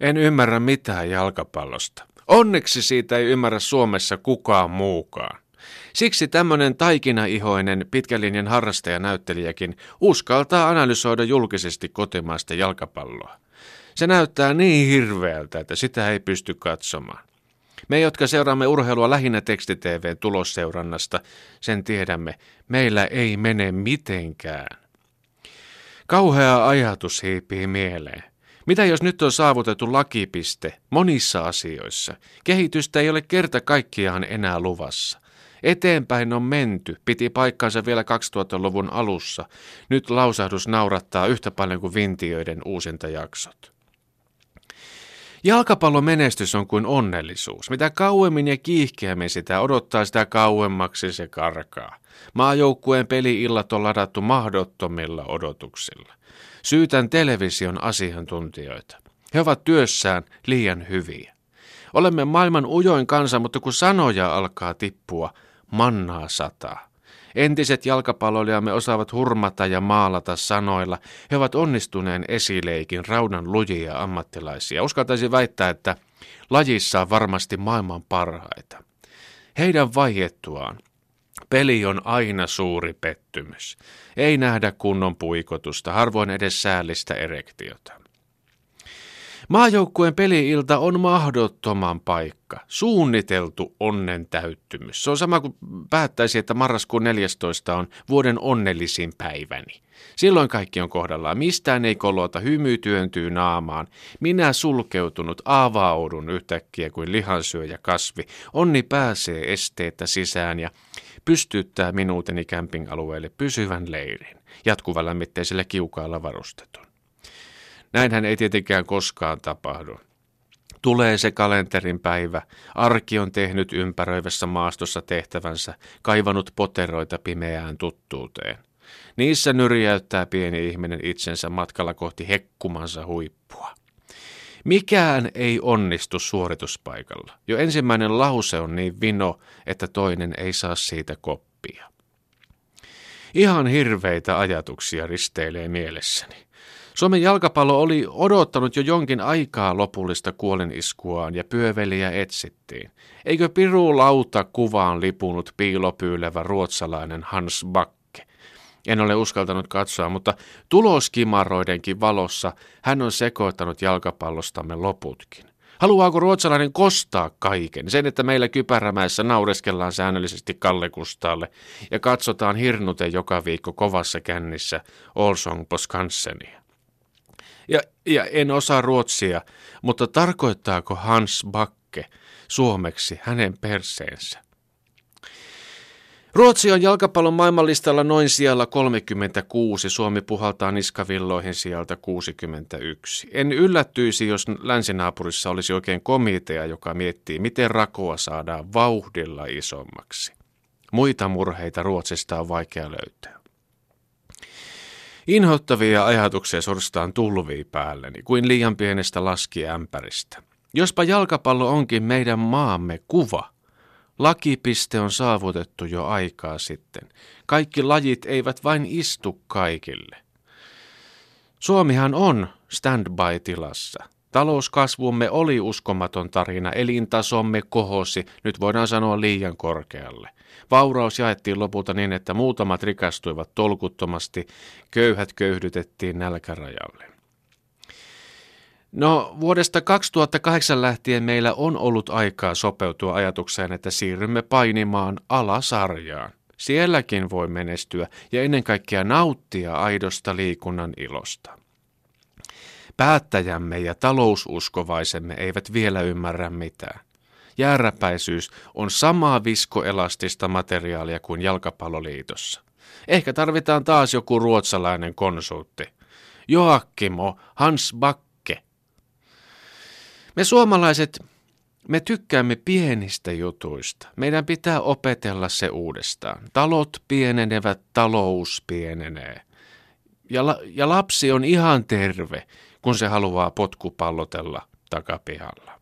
En ymmärrä mitään jalkapallosta. Onneksi siitä ei ymmärrä Suomessa kukaan muukaan. Siksi tämmöinen taikinaihoinen pitkälinjan harrastajanäyttelijäkin uskaltaa analysoida julkisesti kotimaista jalkapalloa. Se näyttää niin hirveältä, että sitä ei pysty katsomaan. Me, jotka seuraamme urheilua lähinnä tekstitv tulosseurannasta, sen tiedämme, meillä ei mene mitenkään. Kauhea ajatus hiipii mieleen. Mitä jos nyt on saavutettu lakipiste monissa asioissa? Kehitystä ei ole kerta kaikkiaan enää luvassa. Eteenpäin on menty, piti paikkansa vielä 2000-luvun alussa. Nyt lausahdus naurattaa yhtä paljon kuin vintiöiden uusintajaksot. Jalkapallon menestys on kuin onnellisuus. Mitä kauemmin ja kiihkeämmin sitä odottaa, sitä kauemmaksi se karkaa. Maajoukkueen peli-illat on ladattu mahdottomilla odotuksilla. Syytän television asiantuntijoita. He ovat työssään liian hyviä. Olemme maailman ujoin kansa, mutta kun sanoja alkaa tippua, mannaa sataa. Entiset jalkapalloilijamme osaavat hurmata ja maalata sanoilla. He ovat onnistuneen esileikin raudan lujia ammattilaisia. Uskaltaisin väittää, että lajissa on varmasti maailman parhaita. Heidän vaihettuaan Peli on aina suuri pettymys. Ei nähdä kunnon puikotusta, harvoin edes säällistä erektiota. Maajoukkueen peliilta on mahdottoman paikka, suunniteltu onnen täyttymys. Se on sama kuin päättäisi, että marraskuun 14 on vuoden onnellisin päiväni. Silloin kaikki on kohdallaan. Mistään ei kolota, hymy työntyy naamaan. Minä sulkeutunut avaudun yhtäkkiä kuin lihansyöjä kasvi. Onni pääsee esteettä sisään ja pystyttää minuuteni camping-alueelle pysyvän leirin, jatkuvan lämmitteisellä kiukaalla varustetun. Näinhän ei tietenkään koskaan tapahdu. Tulee se kalenterin päivä, arki on tehnyt ympäröivässä maastossa tehtävänsä, kaivanut poteroita pimeään tuttuuteen. Niissä nyrjäyttää pieni ihminen itsensä matkalla kohti hekkumansa huippua. Mikään ei onnistu suorituspaikalla. Jo ensimmäinen lause on niin vino, että toinen ei saa siitä koppia. Ihan hirveitä ajatuksia risteilee mielessäni. Suomen jalkapallo oli odottanut jo jonkin aikaa lopullista kuoliniskuaan ja pyöveliä etsittiin. Eikö Piru Lauta kuvaan lipunut piilopyylevä ruotsalainen Hans Bakke? En ole uskaltanut katsoa, mutta tuloskimaroidenkin valossa hän on sekoittanut jalkapallostamme loputkin. Haluaako ruotsalainen kostaa kaiken? Sen, että meillä Kypärämäessä naureskellaan säännöllisesti Kalle Kustaalle ja katsotaan hirnute joka viikko kovassa kännissä Olsong på Skansenia. Ja, ja en osaa ruotsia, mutta tarkoittaako Hans Bakke suomeksi hänen perseensä? Ruotsi on jalkapallon maailmanlistalla noin siellä 36, Suomi puhaltaa niskavilloihin sieltä 61. En yllättyisi, jos länsinaapurissa olisi oikein komitea, joka miettii, miten rakoa saadaan vauhdilla isommaksi. Muita murheita Ruotsista on vaikea löytää. Inhottavia ajatuksia sorstaan tulvii päälleni, kuin liian pienestä laskiämpäristä. Jospa jalkapallo onkin meidän maamme kuva. Lakipiste on saavutettu jo aikaa sitten. Kaikki lajit eivät vain istu kaikille. Suomihan on standby-tilassa. Talouskasvumme oli uskomaton tarina, elintasomme kohosi, nyt voidaan sanoa liian korkealle. Vauraus jaettiin lopulta niin, että muutamat rikastuivat tolkuttomasti, köyhät köyhdytettiin nälkärajalle. No, vuodesta 2008 lähtien meillä on ollut aikaa sopeutua ajatukseen, että siirrymme painimaan alasarjaan. Sielläkin voi menestyä ja ennen kaikkea nauttia aidosta liikunnan ilosta. Päättäjämme ja taloususkovaisemme eivät vielä ymmärrä mitään. Jääräpäisyys on samaa viskoelastista materiaalia kuin jalkapalloliitossa. Ehkä tarvitaan taas joku ruotsalainen konsultti. Joakkimo Hans Bakke. Me suomalaiset, me tykkäämme pienistä jutuista. Meidän pitää opetella se uudestaan. Talot pienenevät, talous pienenee. Ja, la, ja lapsi on ihan terve, kun se haluaa potkupallotella takapihalla.